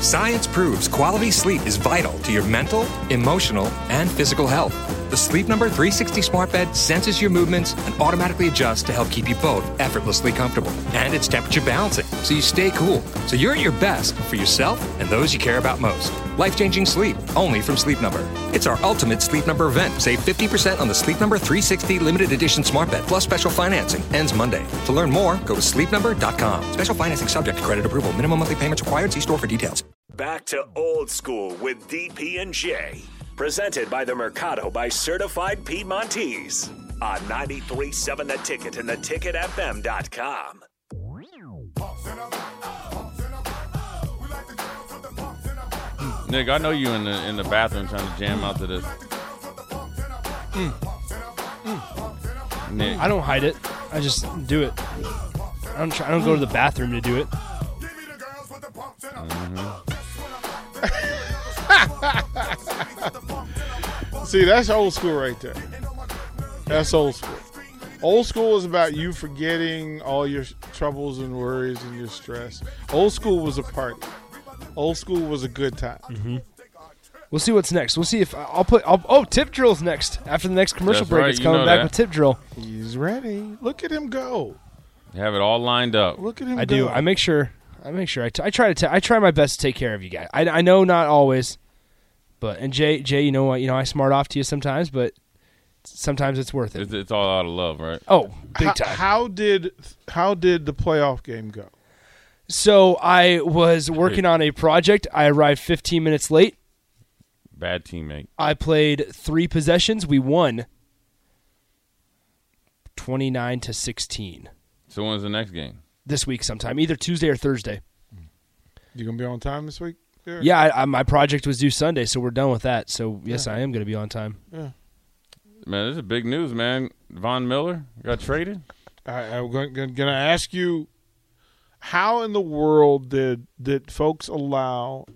Science proves quality sleep is vital to your mental, emotional, and physical health. The Sleep Number 360 smart bed senses your movements and automatically adjusts to help keep you both effortlessly comfortable. And it's temperature balancing, so you stay cool. So you're at your best for yourself and those you care about most. Life changing sleep, only from Sleep Number. It's our ultimate Sleep Number event. Save 50% on the Sleep Number 360 limited edition smart bed plus special financing. Ends Monday. To learn more, go to sleepnumber.com. Special financing subject to credit approval. Minimum monthly payments required. See store for details. Back to old school with DP and J. Presented by the Mercado by Certified Piedmontese on 93.7 The Ticket and theticketfm.com. Nick, I know you in the in the bathroom trying to jam out to this. Mm. Nick, I don't hide it. I just do it. I don't. Try, I don't go to the bathroom to do it. Mm-hmm. See, that's old school right there. That's old school. Old school is about you forgetting all your troubles and worries and your stress. Old school was a party. Old school was a good time. Mm-hmm. We'll see what's next. We'll see if I'll put. I'll, oh, tip drill's next after the next commercial That's break. right, It's coming back that. with tip drill. He's ready. Look at him go. have it all lined up. Look at him I go. do. I make sure. I make sure. I, t- I try to. T- I try my best to take care of you guys. I, I know not always, but and Jay Jay, you know what? You know I smart off to you sometimes, but sometimes it's worth it. It's, it's all out of love, right? Oh, big how, time. how did how did the playoff game go? So I was working on a project. I arrived 15 minutes late. Bad teammate. I played three possessions. We won 29 to 16 So when's the next game? this week sometime, either Tuesday or Thursday. You gonna be on time this week? Derek? Yeah, I, I, my project was due Sunday, so we're done with that. So yes, I am going to be on time. Yeah. Man, this is big news, man. Von Miller got traded. I, I'm going, going to ask you, how in the world did did folks allow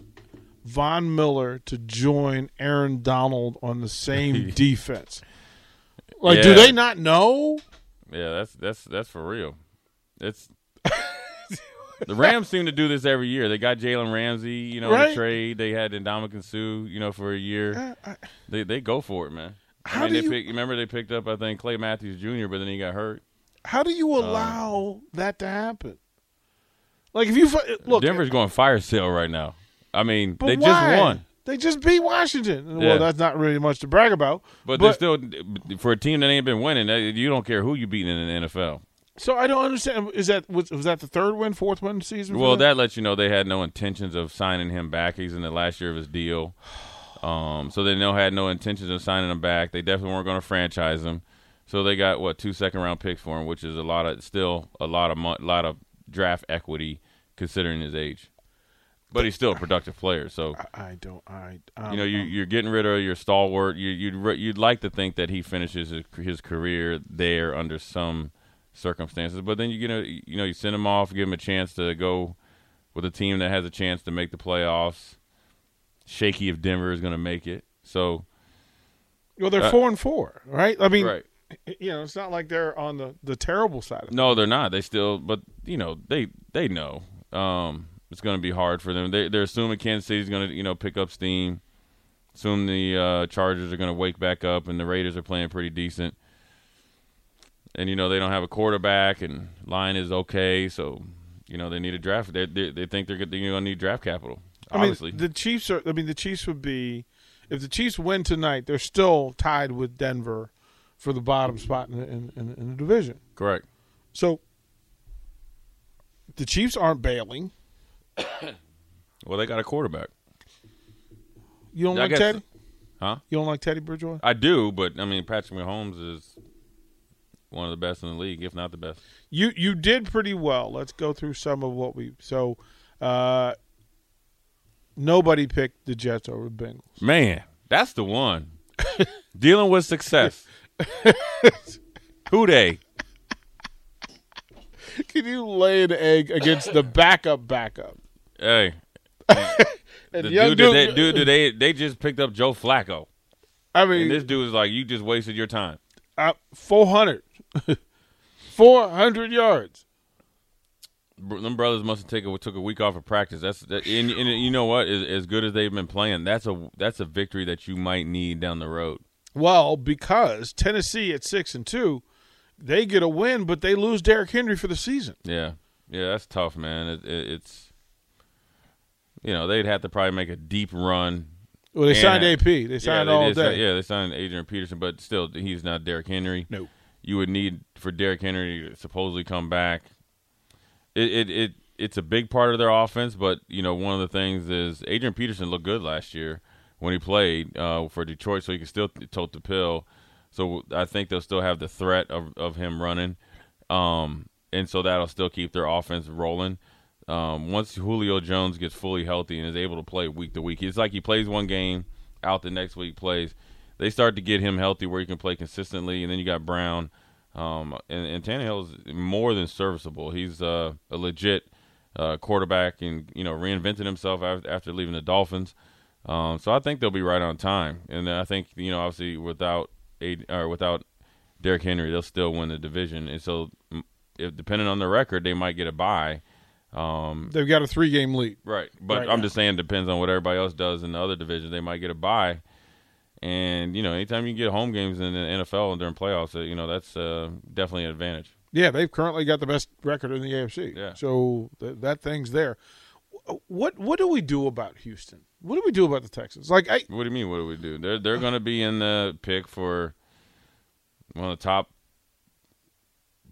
Von Miller to join Aaron Donald on the same defense? Like, do they not know? Yeah, that's that's that's for real. It's the Rams seem to do this every year. They got Jalen Ramsey, you know, in Right. the trade. They had Ndamukong Suh, you know, for a year. Uh, I- They they go for it, man. How I mean, do they you- pick, remember they picked up I think Clay Matthews Jr., but then he got hurt. How do Uh, you allow that to happen? Like, if you look, Denver's going fire sale right now. I mean, but they why? just won, They just beat Washington. Yeah. Well, that's not really much to brag about. but, they're still for a team that ain't been winning. You don't care who you beating in the NFL. So I don't understand. Is that was, was that the third win, fourth win season? Well, that lets you know they had no intentions of signing him back. He's in the last year of his deal. Um, so they no had no intentions of signing him back. They definitely weren't going to franchise him. So they got what two second round picks for him, which is a lot of still a lot of mo- lot of draft equity considering his age. But he's still a productive player. So I don't. I um, you know you, you're getting rid of your stalwart. You, you'd you'd like to think that he finishes his, his career there under some circumstances, but then you you know you know you send him off, give him a chance to go with a team that has a chance to make the playoffs. Shaky if Denver is going to make it. So Well, they're Uh, four and four, right? I mean, right. you know, it's not like they're on the, the terrible side of it. No, they're not. They still, but you know, they they know um, it's going to be hard for them. They, they're assuming Kansas City's going to you know pick up steam. Assume the uh, Chargers are going to wake back up, and the Raiders are playing pretty decent. And you know they don't have a quarterback, and line is okay, so you know they need a draft. They they, they think they're, they're going to need draft capital. I Obviously, mean, the Chiefs are. I mean, the Chiefs would be if the Chiefs win tonight, they're still tied with Denver for the bottom spot in, in, in, in the division. correct. So the Chiefs aren't bailing. Well, they got a quarterback. You don't I like Teddy? Huh? You don't like Teddy Bridgewater? I do, but I mean Patrick Mahomes is one of the best in the league, if not the best. You you did pretty well. Let's go through some of what we so. Uh, nobody picked the Jets over the Bengals. Man, that's the one. Dealing with success. Who they? Can you lay an egg against the backup backup? Hey, And the dude, that they, dude, they they just picked up Joe Flacco, I and mean, this dude is like, you just wasted your time. uh, 400. 400 yards. them brothers must have taken took a week off of practice. That's that, and, and you know what? As, as good as they've been playing, that's a that's a victory that you might need down the road. Well, because Tennessee at six and two, they get a win, but they lose Derrick Henry for the season. Yeah, yeah, that's tough, man. It, it, it's you know they'd have to probably make a deep run. Well, they signed AP. They signed yeah, all did day. sign- yeah, they signed Adrian Peterson, but still, he's not Derrick Henry. No. you would need for Derrick Henry to supposedly come back. It it it it's a big part of their offense, but you know one of the things is Adrian Peterson looked good last year when he played uh, for Detroit, so he could still tote the pill. So I think they'll still have the threat of of him running, um, and so that'll still keep their offense rolling. Um, once Julio Jones gets fully healthy and is able to play week to week, it's like he plays one game, out the next week plays. They start to get him healthy where he can play consistently, and then you got Brown, um, and, and Tannehill is more than serviceable. He's uh, a legit uh, quarterback, and you know reinvented himself after, leaving the Dolphins. Um, so I think they'll be right on time, and I think you know obviously without a or without Derrick Henry, they'll still win the division. And so, if depending on the record, they might get a bye. Um, They've got a three game lead. Right, but Right I'm now. just saying depends on what everybody else does in the other division. They might get a bye, and you know, anytime you get home games in the NFL and during playoffs, uh, you know that's uh, definitely an advantage. Yeah, they've currently got the best record in the AFC. Yeah. So th- that thing's there. What what do we do about Houston? What do we do about the Texans? Like I What do you mean? What do we do? They're they're going to be in the pick for one of the top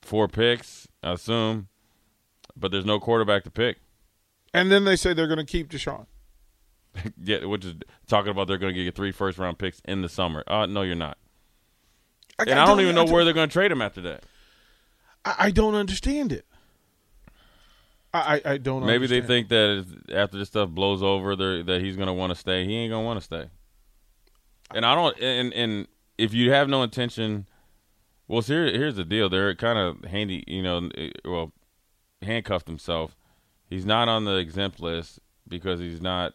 four picks, I assume, but there's no quarterback to pick. and then they say they're going to keep Deshaun. Yeah, which is talking about they're going to get three first round picks in the summer. Uh, no, you're not. I, And I, don't, even know where they're going to trade him after that. I, I don't understand it. I I, don't. Know. Maybe they think that after this stuff blows over, that he's going to want to stay. He ain't going to want to stay. And I don't. And and if you have no intention, well, here here's the deal. They're kind of handy. You know, eh, well, handcuffed himself. He's not on the exempt list because he's not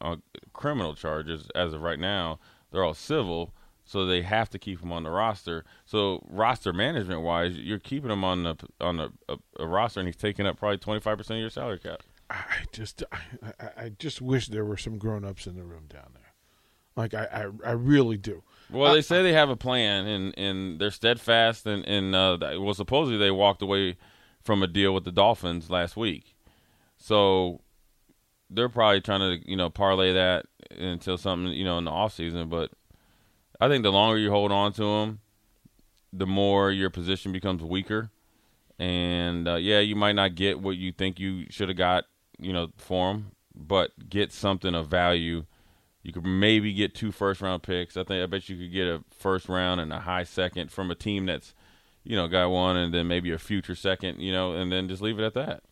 on criminal charges as of right now. They're all civil, so they have to keep him on the roster. So roster management wise, you're keeping him on the on a, a, a roster, and he's taking up probably 25 percent of your salary cap. I just I, I- I just wish there were some grown ups in the room down there. Like I I, I really do. Well, they say they have a plan, and, and they're steadfast, and and uh, well, supposedly they walked away from a deal with the Dolphins last week, so they're probably trying to you know parlay that until something you know in the off season. But I think the longer you hold on to them, the more your position becomes weaker, and uh, yeah, you might not get what you think you should have got you know for them, but get something of value. You could maybe get two first round picks. I think I bet you could get a first round and a high second from a team that's, you know, got one and then maybe a future second, you know, and then just leave it at that.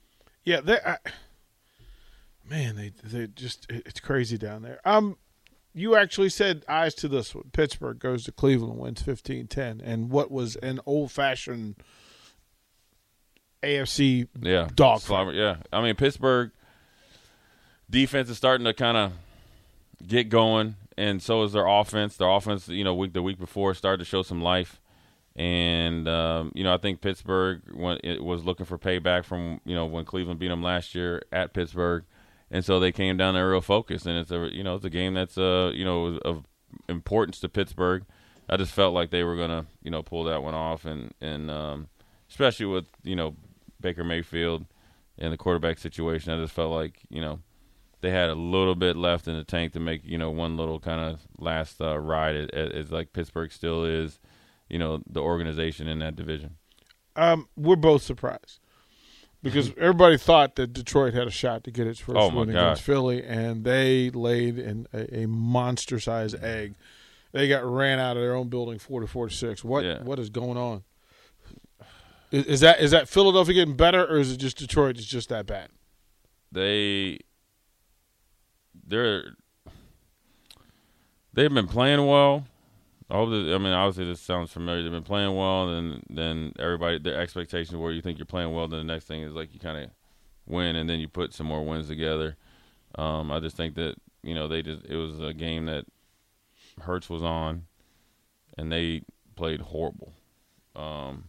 Yeah, they. I, man, they they just it's crazy down there. Um, you actually said eyes to this one. Pittsburgh goes to Cleveland, wins 15-10, and what was an old fashioned AFC Yeah, Dog Slobber- Yeah, I mean Pittsburgh defense is starting to kind of get going, and so is their offense. Their offense, you know, week the week before started to show some life, and um, you know I think Pittsburgh when it was looking for payback from you know when Cleveland beat them last year at Pittsburgh, and so they came down there real focused, and it's a you know it's a game that's uh you know of importance to Pittsburgh. I just felt like they were gonna you know pull that one off, and and um, especially with you know Baker Mayfield and the quarterback situation, I just felt like you know they had a little bit left in the tank to make you know one little kind of last uh, ride. It, it, it's like Pittsburgh still is, you know, the organization in that division. Um, we're both surprised because everybody thought that Detroit had a shot to get its first Oh, win against. Philly, and they laid in a, a monster-sized egg. They got ran out of their own building, forty four to six. What Yeah. what is going on? Is, is that is that Philadelphia getting better, or is it just Detroit is just that bad? They they're they've been playing well. I hope that, I mean, obviously, this sounds familiar. They've been playing well, and then everybody their expectations where you think you're playing well. Then the next thing is like you kind of win, and then you put some more wins together. Um, I just think that you know they just it was a game that Hurts was on, and they played horrible. Um,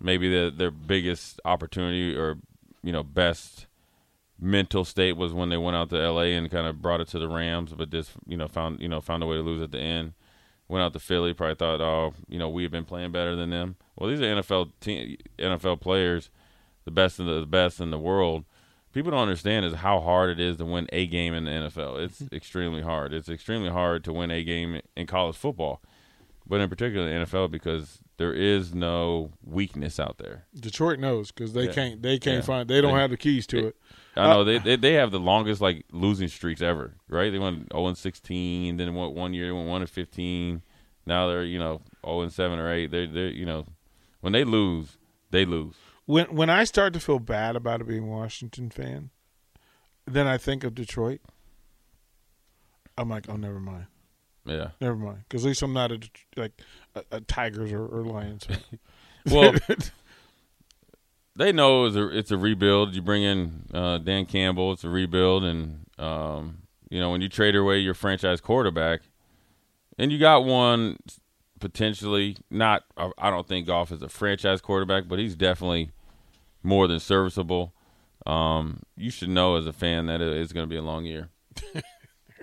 maybe the, their biggest opportunity or you know best mental state was when they went out to L.A. and kind of brought it to the Rams, but just you know found you know found a way to lose at the end. Went out to Philly, probably thought, oh, you know, we have been playing better than them. Well, these are NFL team, NFL players, the best of the best in the world. People don't understand is how hard it is to win a game in the NFL. It's mm-hmm. extremely hard. It's extremely hard to win a game in college football, but in particular the NFL because there is no weakness out there. Detroit knows because they Yeah. can't. They can't Yeah. find. They don't They- have the keys to it. I know uh, they, they they have the longest like losing streaks ever, right? They went 0 and 16, then went one year they went 1 and 15. Now they're you know 0 and 7 or 8. They they you know when they lose, they lose. When when I start to feel bad about it being a Washington fan, then I think of Detroit. I'm like, oh, never mind, Yeah. never mind, because at least I'm not a like a Tigers or, or Lions. Well, they know it's a, it's a rebuild. You bring in uh, Dan Campbell, it's a rebuild, and um, you know when you trade away your franchise quarterback, and you got one potentially not. I I don't think Goff is a franchise quarterback, but he's definitely more than serviceable. Um, you should know as a fan that it's going to be a long year.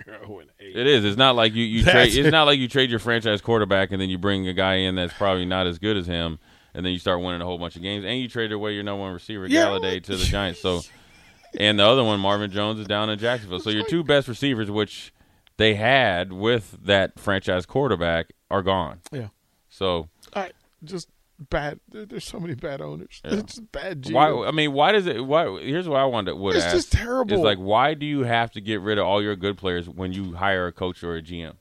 And eight. It is. It's not like you, you trade. It's not like you trade your franchise quarterback and then you bring a guy in that's probably not as good as him, and then you start winning a whole bunch of games, and you traded away your number one receiver Yeah. Golladay to the Giants. So, and the other one, Marvin Jones, is down in Jacksonville. So your two best receivers, which they had with that franchise quarterback, are gone. Yeah. So I just bad. There's so many bad owners. Yeah. It's bad. GM. why? I mean, why does it? Why? Here's what I wanted would It's ask. just terrible. It's like, why do you have to get rid of all your good players when you hire a coach or a GM?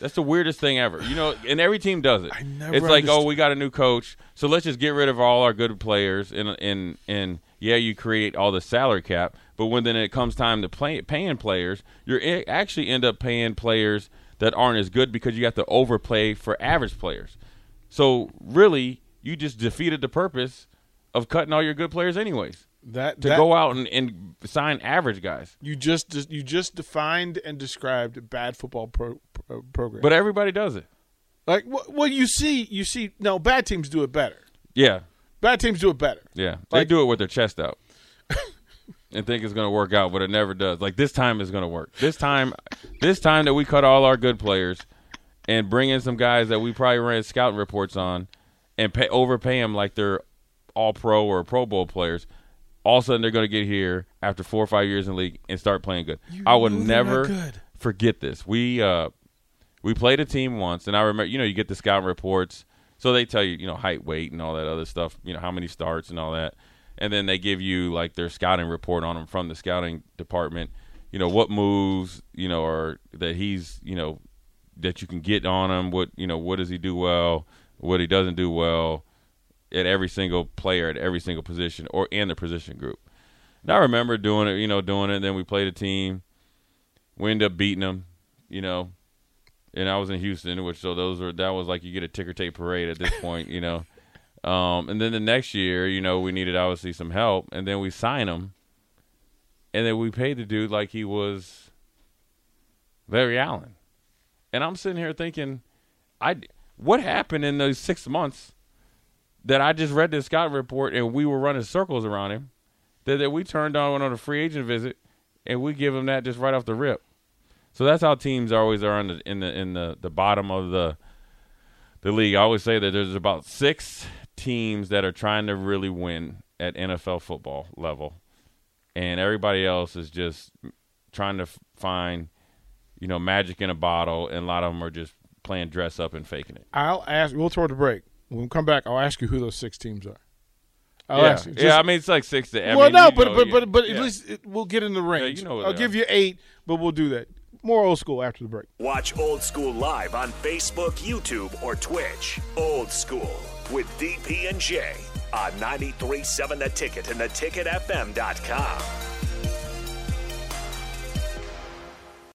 That's the weirdest thing ever. You know, and every team does it. I never it's like, oh, we got a new coach, so let's just get rid of all our good players, and and and yeah, you create all the salary cap, but when then it comes time to play, paying players, you're actually end up paying players that aren't as good because you have to overplay for average players. So really, you just defeated the purpose of cutting all your good players, anyways, that to that, go out and, and sign average guys. You just you just defined and described bad football pro, pro, program. But everybody does it. like, what, what you see, you see. No, bad teams do it better. Yeah, Bad teams do it better. yeah. They Like- do it with their chest out. and think it's going to work out, but it never does. Like this time is going to work. This time, this time that we cut all our good players and bring in some guys that we probably ran scouting reports on and pay overpay them like they're all pro or Pro Bowl players. All of a sudden, they're going to get here after four or five years in the league and start playing good. I would know they're never forget this. We uh, we played a team once, and I remember, you know, you get the scouting reports, so they tell you, you know, height, weight, and all that other stuff, you know, how many starts and all that, and then they give you like their scouting report on him from the scouting department. You know what moves, you know, or that he's, you know, that you can get on him. What you know, what does he do well? What he doesn't do well at every single player at every single position or in the position group. And I remember doing it, you know, doing it. And then we played a team. We ended up beating them, you know. And I was in Houston, which so those were that was like you get a ticker tape parade at this point, you know. Um, and then the next year, you know, we needed obviously some help, and then we signed him, and then we paid the dude like he was Larry Allen. And I'm sitting here thinking, I what happened in those six months that I just read this Scott report and we were running circles around him that, that we turned on on a free agent visit and we give him that just right off the rip. So that's how teams always are in the in the in the, the bottom of the the league. I always say that there's about six teams that are trying to really win at NFL football level, and everybody else is just trying to f- find you know magic in a bottle, and a lot of them are just playing dress up and faking it. I'll ask. We'll throw the break. When we come back, I'll ask you who those six teams are. I'll yeah, ask you. yeah. I mean, it's like six to. I well, mean, no, but know, but yeah, but but yeah. at least it, we'll get in the range. you know I'll give are. you eight, but we'll do that. More old school after the break. Watch Old School live on Facebook, YouTube, or Twitch. Old School with DP and J on 93.7 The Ticket and theticketfm.com.